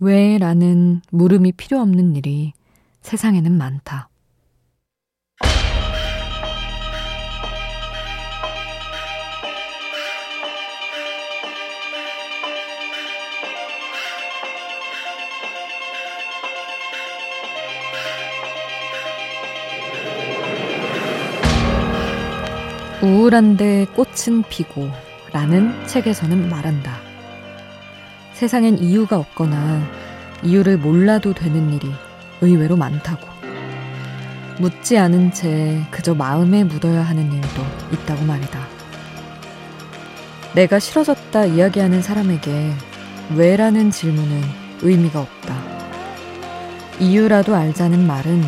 왜 라는 물음이 필요 없는 일이 세상에는 많다. 우울한데 꽃은 피고 라는 책에서는 말한다. 세상엔 이유가 없거나 이유를 몰라도 되는 일이 의외로 많다고. 묻지 않은 채 그저 마음에 묻어야 하는 일도 있다고 말이다. 내가 싫어졌다 이야기하는 사람에게 왜라는 질문은 의미가 없다. 이유라도 알자는 말은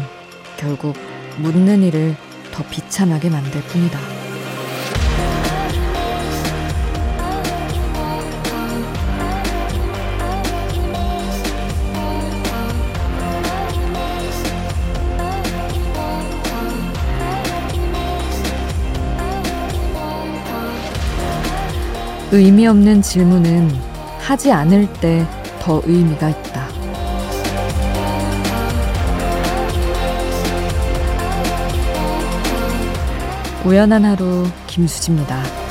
결국 묻는 일을 더 비참하게 만들 뿐이다. 의미 없는 질문은 하지 않을 때 더 의미가 있다. 우연한 하루 김수지입니다.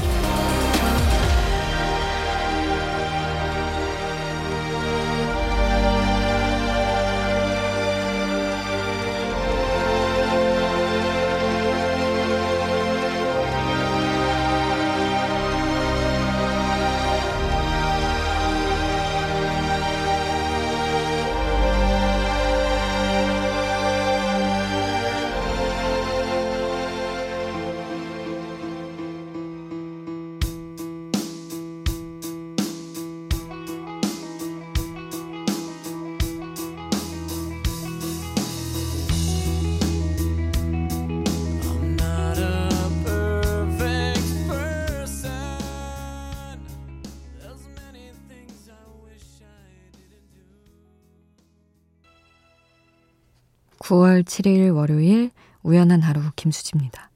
9월 7일 월요일 우연한 하루 김수지입니다.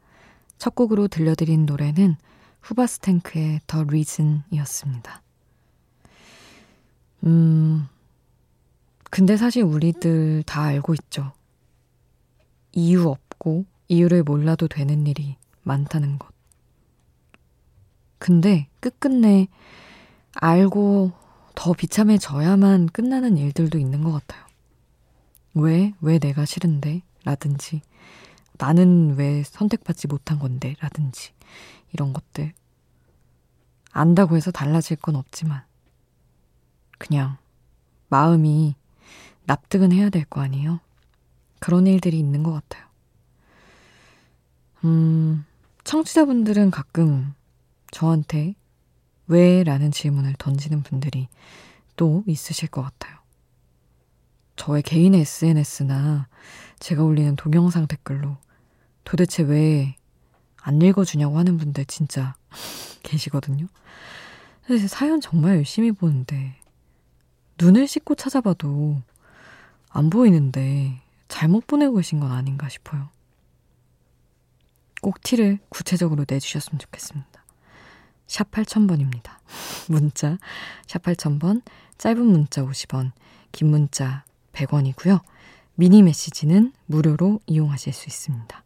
첫 곡으로 들려드린 노래는 후바스탱크의 더 리즌이었습니다. 음, 근데 사실 우리들 다 알고 있죠. 이유 없고 이유를 몰라도 되는 일이 많다는 것. 근데 끝끝내 알고 더 비참해져야만 끝나는 일들도 있는 것 같아요. 왜, 왜 내가 싫은데? 라든지, 나는 왜 선택받지 못한 건데? 라든지, 이런 것들. 안다고 해서 달라질 건 없지만, 그냥, 마음이 납득은 해야 될 거 아니에요? 그런 일들이 있는 것 같아요. 음, 청취자분들은 가끔 저한테 왜? 라는 질문을 던지는 분들이 또 있으실 것 같아요. 저의 개인 SNS나 제가 올리는 동영상 댓글로 도대체 왜 안 읽어주냐고 하는 분들 진짜 계시거든요. 사실 사연 정말 열심히 보는데 눈을 씻고 찾아봐도 안 보이는데 잘못 보내고 계신 건 아닌가 싶어요. 꼭 티를 구체적으로 내주셨으면 좋겠습니다. 샵 8000번입니다. 문자 샵 8000번, 짧은 문자 50원, 긴 문자 100원이고요. 미니 메시지는 무료로 이용하실 수 있습니다.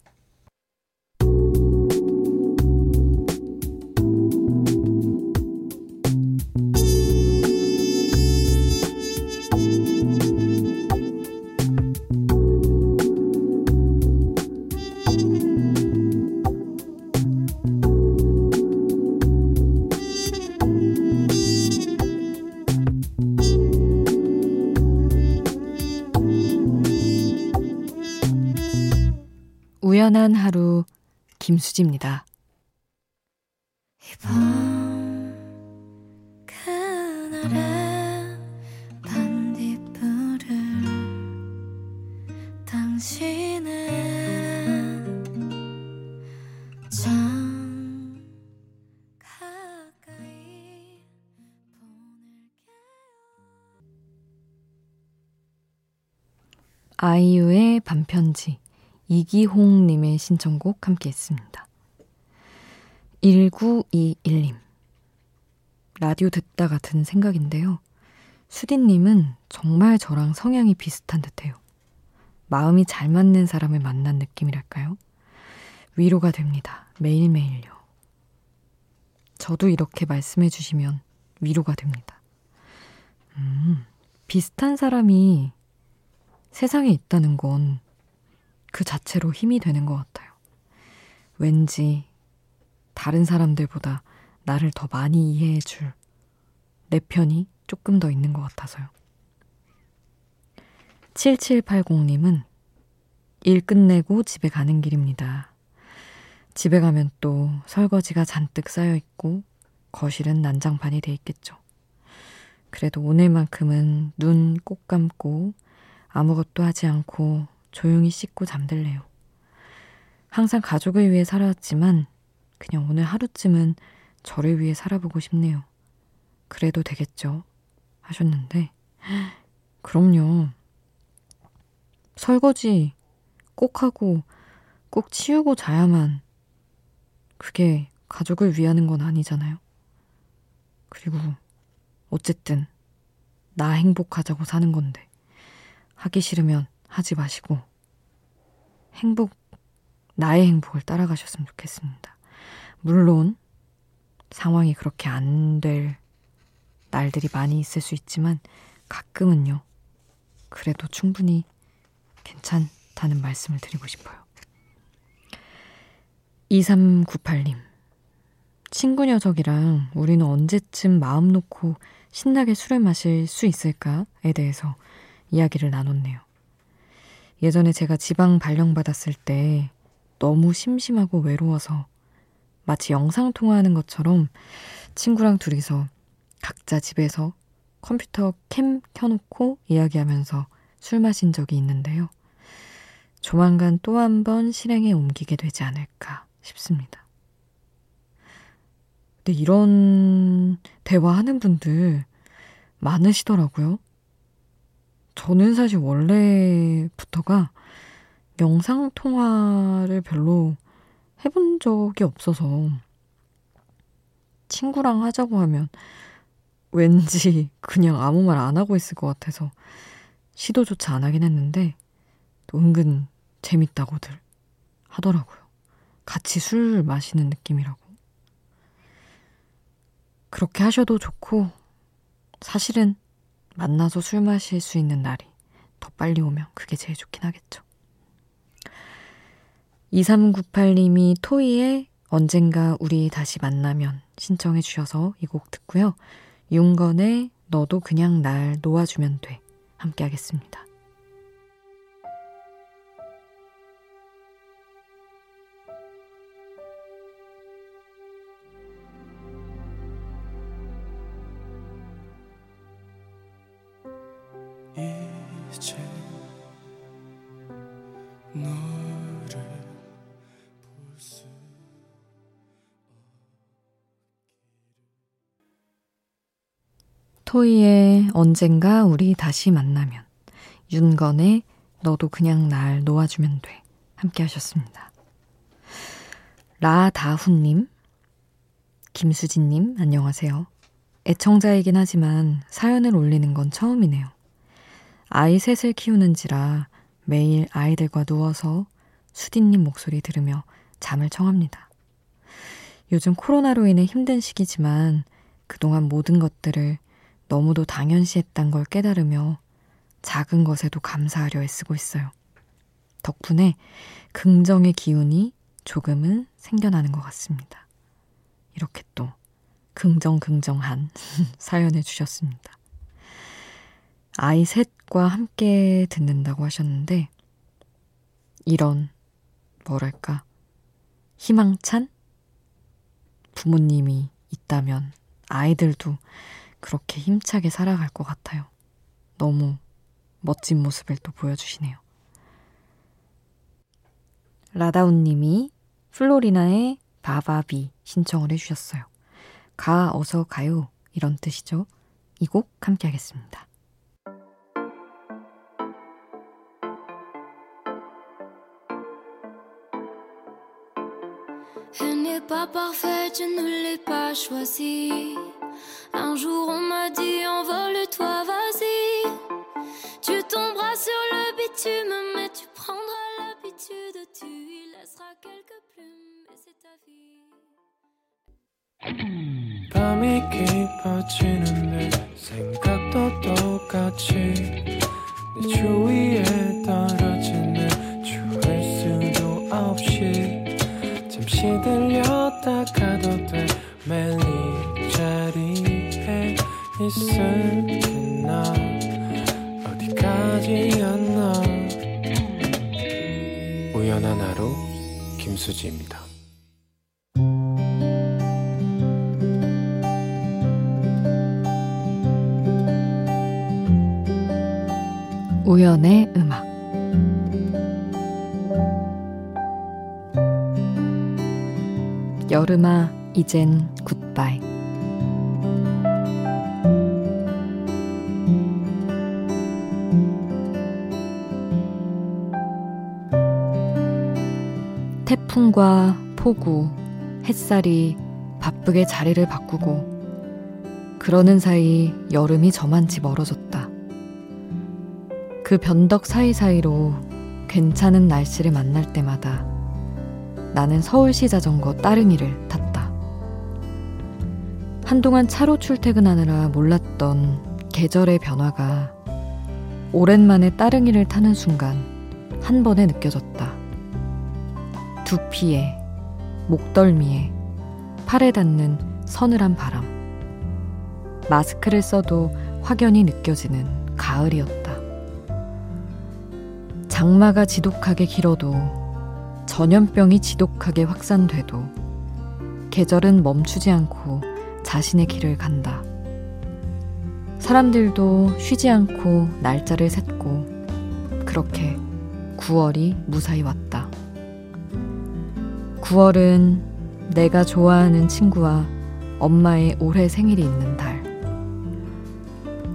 우연한 하루 김수지입니다. 이밤 그날의 반딧불을 당신은 참 가까이 보낼게요. 아이유의 반편지 이기홍님의 신청곡 함께 했습니다. 1921님. 라디오 듣다가 든 생각인데요. 수디님은 정말 저랑 성향이 비슷한 듯해요. 마음이 잘 맞는 사람을 만난 느낌이랄까요? 위로가 됩니다. 매일매일요. 저도 이렇게 말씀해 주시면 위로가 됩니다. 음, 비슷한 사람이 세상에 있다는 건 그 자체로 힘이 되는 것 같아요. 왠지 다른 사람들보다 나를 더 많이 이해해 줄 내 편이 조금 더 있는 것 같아서요. 7780님은 일 끝내고 집에 가는 길입니다. 집에 가면 또 설거지가 잔뜩 쌓여 있고 거실은 난장판이 돼 있겠죠. 그래도 오늘만큼은 눈 꼭 감고 아무것도 하지 않고 조용히 씻고 잠들래요. 항상 가족을 위해 살아왔지만 그냥 오늘 하루쯤은 저를 위해 살아보고 싶네요. 그래도 되겠죠. 하셨는데, 그럼요. 설거지 꼭 하고 꼭 치우고 자야만 그게 가족을 위하는 건 아니잖아요. 그리고 어쨌든 나 행복하자고 사는 건데 하기 싫으면 하지 마시고 행복 나의 행복을 따라가셨으면 좋겠습니다. 물론 상황이 그렇게 안 될 날들이 많이 있을 수 있지만 가끔은요. 그래도 충분히 괜찮다는 말씀을 드리고 싶어요. 2398님. 친구 녀석이랑 우리는 언제쯤 마음 놓고 신나게 술을 마실 수 있을까에 대해서 이야기를 나눴네요. 예전에 제가 지방 발령받았을 때 너무 심심하고 외로워서 마치 영상통화하는 것처럼 친구랑 둘이서 각자 집에서 컴퓨터 캠 켜놓고 이야기하면서 술 마신 적이 있는데요. 조만간 또 한 번 실행에 옮기게 되지 않을까 싶습니다. 근데 이런 대화하는 분들 많으시더라고요. 저는 사실 원래부터가 영상 통화를 별로 해본 적이 없어서 친구랑 하자고 하면 왠지 그냥 아무 말 안 하고 있을 것 같아서 시도조차 안 하긴 했는데 또 은근 재밌다고들 하더라고요. 같이 술 마시는 느낌이라고. 그렇게 하셔도 좋고 사실은 만나서 술 마실 수 있는 날이 더 빨리 오면 그게 제일 좋긴 하겠죠. 2398님이 토이의 언젠가 우리 다시 만나면 신청해 주셔서 이 곡 듣고요. 윤건의 너도 그냥 날 놓아주면 돼. 함께 하겠습니다. 토이의 언젠가 우리 다시 만나면 윤건의 너도 그냥 날 놓아주면 돼 함께 하셨습니다. 라다훈님 김수진님 안녕하세요. 애청자이긴 하지만 사연을 올리는 건 처음이네요. 아이 셋을 키우는지라 매일 아이들과 누워서 수디님 목소리 들으며 잠을 청합니다. 요즘 코로나로 인해 힘든 시기지만 그동안 모든 것들을 너무도 당연시했단 걸 깨달으며 작은 것에도 감사하려 애쓰고 있어요. 덕분에 긍정의 기운이 조금은 생겨나는 것 같습니다. 이렇게 또 긍정긍정한 사연을 주셨습니다. 아이 셋과 함께 듣는다고 하셨는데, 이런, 뭐랄까, 희망찬 부모님이 있다면 아이들도 그렇게 힘차게 살아갈 것 같아요. 너무 멋진 모습을 또 보여주시네요. 라다운 님이 플로리나의 바바비 신청을 해주셨어요. 가, 어서 가요. 이런 뜻이죠. 이 곡 함께 하겠습니다. Elle parfaite, je ne l'ai pas choisie. Un jour on m'a dit envole-toi, vas-y. Tu tomberas sur le bitume, mais tu prendras l'habitude. Tu y laisseras quelques plumes, et c'est ta vie. 밤이 깊어지는데 생각도 똑같이 내 주위 김수지입니다. 우연의 음악. 여름아 이젠 굿바이 태풍과 폭우, 햇살이 바쁘게 자리를 바꾸고 그러는 사이 여름이 저만치 멀어졌다. 그 변덕 사이사이로 괜찮은 날씨를 만날 때마다 나는 서울시 자전거 따릉이를 탔다. 한동안 차로 출퇴근하느라 몰랐던 계절의 변화가 오랜만에 따릉이를 타는 순간 한 번에 느껴졌다. 두피에, 목덜미에, 팔에 닿는 서늘한 바람. 마스크를 써도 확연히 느껴지는 가을이었다. 장마가 지독하게 길어도 전염병이 지독하게 확산돼도 계절은 멈추지 않고 자신의 길을 간다. 사람들도 쉬지 않고 날짜를 셌고 그렇게 9월이 무사히 왔다. 9월은 내가 좋아하는 친구와 엄마의 올해 생일이 있는 달.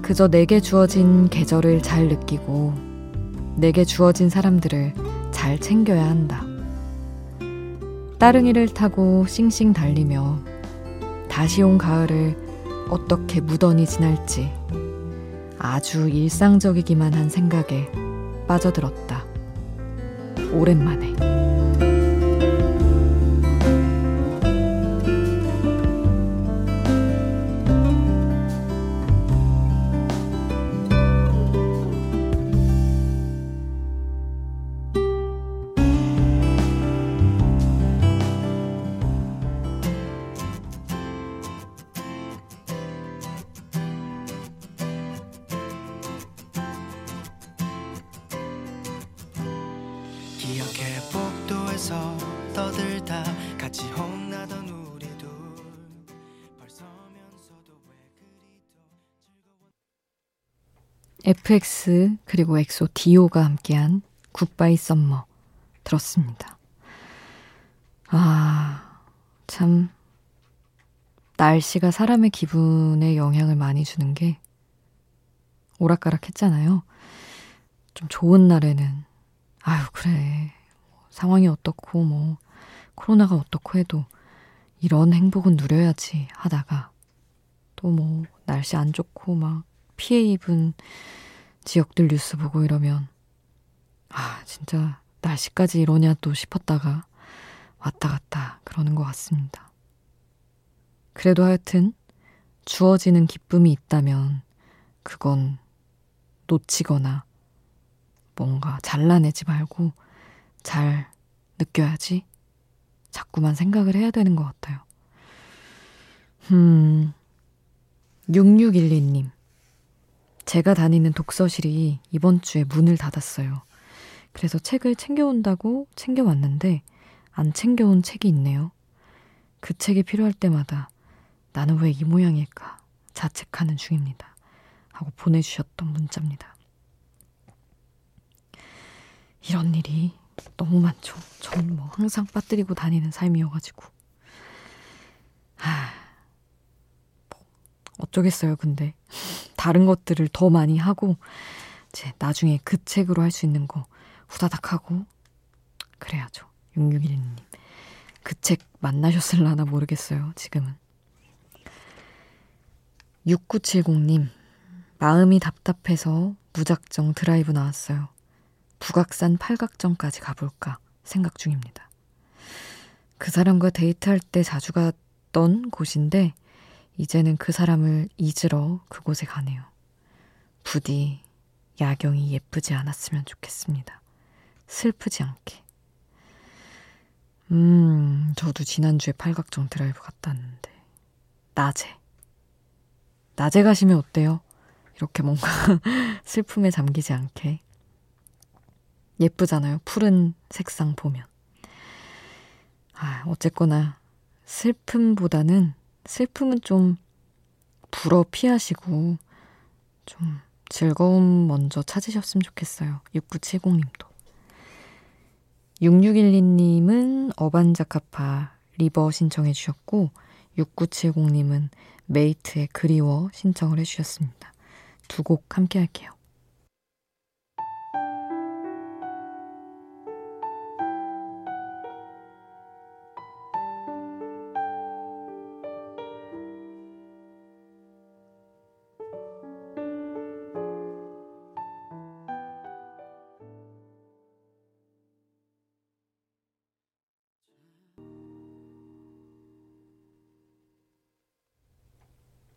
그저 내게 주어진 계절을 잘 느끼고 내게 주어진 사람들을 잘 챙겨야 한다. 따릉이를 타고 싱싱 달리며 다시 온 가을을 어떻게 무던히 지날지 아주 일상적이기만 한 생각에 빠져들었다. 오랜만에. FX 그리고 엑소 디오가 함께한 Goodbye Summer 들었습니다. 아, 참 날씨가 사람의 기분에 영향을 많이 주는 게 오락가락 했잖아요. 좀 좋은 날에는 아유 그래 상황이 어떻고 뭐 코로나가 어떻고 해도 이런 행복은 누려야지 하다가 또 뭐 날씨 안 좋고 막 피해 입은 지역들 뉴스 보고 이러면 아 진짜 날씨까지 이러냐 또 싶었다가 왔다 갔다 그러는 것 같습니다. 그래도 하여튼 주어지는 기쁨이 있다면 그건 놓치거나 뭔가 잘라내지 말고 잘 느껴야지 자꾸만 생각을 해야 되는 것 같아요. 음, 6612님. 제가 다니는 독서실이 이번 주에 문을 닫았어요. 그래서 책을 챙겨온다고 챙겨왔는데 안 챙겨온 책이 있네요. 그 책이 필요할 때마다 나는 왜 이 모양일까 자책하는 중입니다. 하고 보내주셨던 문자입니다. 이런 일이 너무 많죠. 저는 뭐 항상 빠뜨리고 다니는 삶이어가지고. 하, 뭐 어쩌겠어요, 근데. 다른 것들을 더 많이 하고 이제 나중에 그 책으로 할 수 있는 거 후다닥 하고 그래야죠. 6611님. 그 책 만나셨을라나 모르겠어요. 지금은. 6970님, 마음이 답답해서 무작정 드라이브 나왔어요. 북악산 팔각정까지 가볼까 생각 중입니다. 그 사람과 데이트할 때 자주 갔던 곳인데, 이제는 그 사람을 잊으러 그곳에 가네요. 부디 야경이 예쁘지 않았으면 좋겠습니다. 슬프지 않게. 음, 저도 지난주에 팔각정 드라이브 갔다 왔는데, 낮에. 낮에 가시면 어때요? 이렇게 뭔가 슬픔에 잠기지 않게. 예쁘잖아요. 푸른 색상 보면. 아, 어쨌거나 슬픔보다는 슬픔은 좀 불어 피하시고 좀 즐거움 먼저 찾으셨으면 좋겠어요. 6970님도. 6612님은 어반자카파 리버 신청해 주셨고 6970님은 메이트의 그리워 신청을 해 주셨습니다. 두 곡 함께 할게요.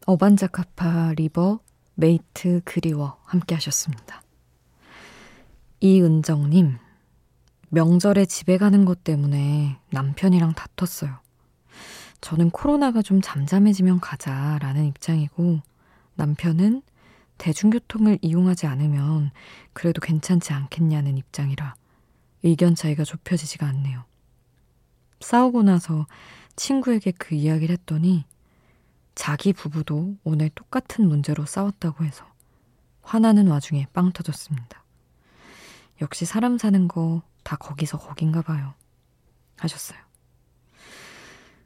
어반자카파 River 메이트 그리워 함께 하셨습니다. 이은정님, 명절에 집에 가는 것 때문에 남편이랑 다퉜어요. 저는 코로나가 좀 잠잠해지면 가자 라는 입장이고, 남편은 대중교통을 이용하지 않으면 그래도 괜찮지 않겠냐는 입장이라 의견 차이가 좁혀지지가 않네요. 싸우고 나서 친구에게 그 이야기를 했더니 자기 부부도 오늘 똑같은 문제로 싸웠다고 해서 화나는 와중에 빵 터졌습니다. 역시 사람 사는 거 다 거기서 거긴가 봐요. 하셨어요.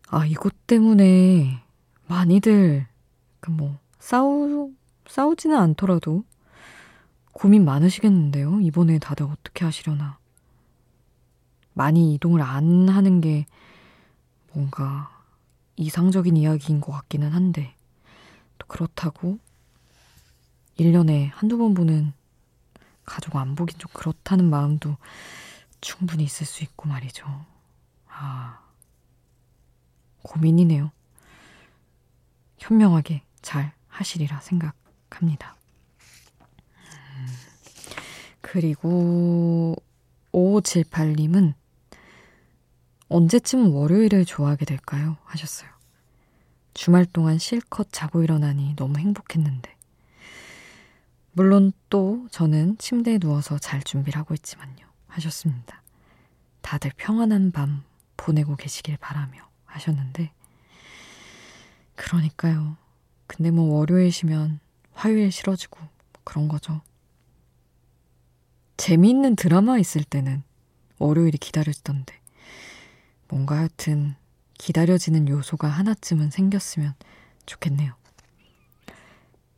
아, 이것 때문에 많이들, 그 뭐, 싸우, 싸우지는 않더라도 고민 많으시겠는데요? 이번에 다들 어떻게 하시려나. 많이 이동을 안 하는 게 뭔가 이상적인 이야기인 것 같기는 한데, 또 그렇다고 1년에 한두 번 보는 가족 안 보긴 좀 그렇다는 마음도 충분히 있을 수 있고 말이죠. 아, 고민이네요. 현명하게 잘 하시리라 생각합니다. 음, 그리고 5578님은 언제쯤 월요일을 좋아하게 될까요? 하셨어요. 주말 동안 실컷 자고 일어나니 너무 행복했는데. 물론 또 저는 침대에 누워서 잘 준비를 하고 있지만요. 하셨습니다. 다들 평안한 밤 보내고 계시길 바라며 하셨는데. 그러니까요. 근데 뭐 월요일이면 화요일 싫어지고 뭐 그런 거죠. 재미있는 드라마 있을 때는 월요일이 기다려지던데. 뭔가 하여튼 기다려지는 요소가 하나쯤은 생겼으면 좋겠네요.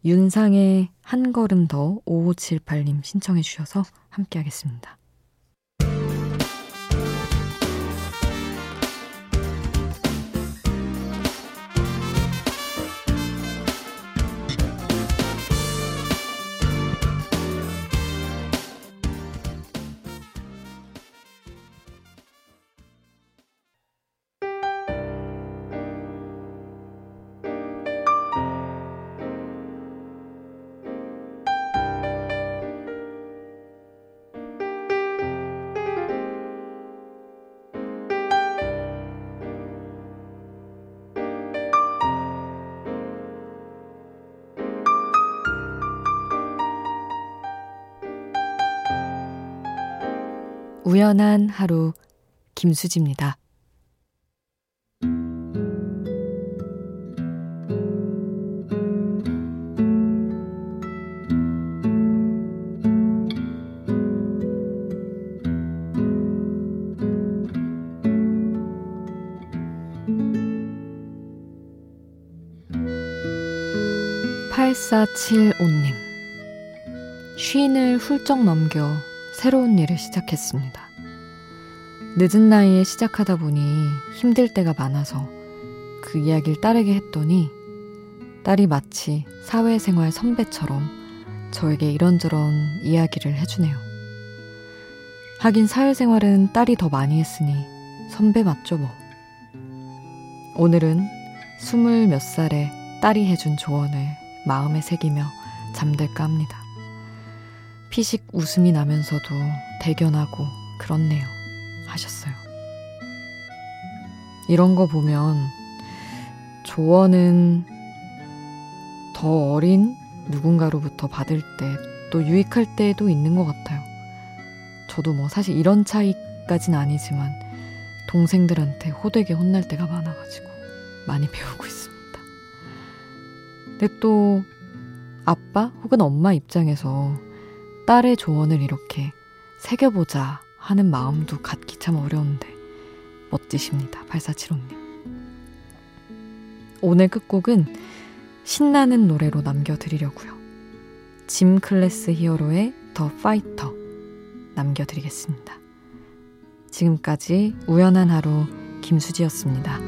윤상의 한 걸음 더 5578님 신청해 주셔서 함께 하겠습니다. 우연한 하루 김수지입니다. (8475님) 쉰을 훌쩍 넘겨 새로운 일을 시작했습니다. 늦은 나이에 시작하다 보니 힘들 때가 많아서 그 이야기를 따르게 했더니 딸이 마치 사회생활 선배처럼 저에게 이런저런 이야기를 해주네요. 하긴 사회생활은 딸이 더 많이 했으니 선배 맞죠 뭐. 오늘은 스물 몇 살에 딸이 해준 조언을 마음에 새기며 잠들까 합니다. 피식 웃음이 나면서도 대견하고 그렇네요. 하셨어요. 이런 거 보면 조언은 더 어린 누군가로부터 받을 때 또 유익할 때도 있는 것 같아요. 저도 뭐 사실 이런 차이까진 아니지만 동생들한테 호되게 혼날 때가 많아가지고 많이 배우고 있습니다. 근데 또 아빠 혹은 엄마 입장에서 딸의 조언을 이렇게 새겨보자 하는 마음도 갖기 참 어려운데 멋지십니다. 8475님. 오늘 끝곡은 신나는 노래로 남겨드리려고요. 짐 클래스 히어로의 더 파이터 남겨드리겠습니다. 지금까지 우연한 하루 김수지였습니다.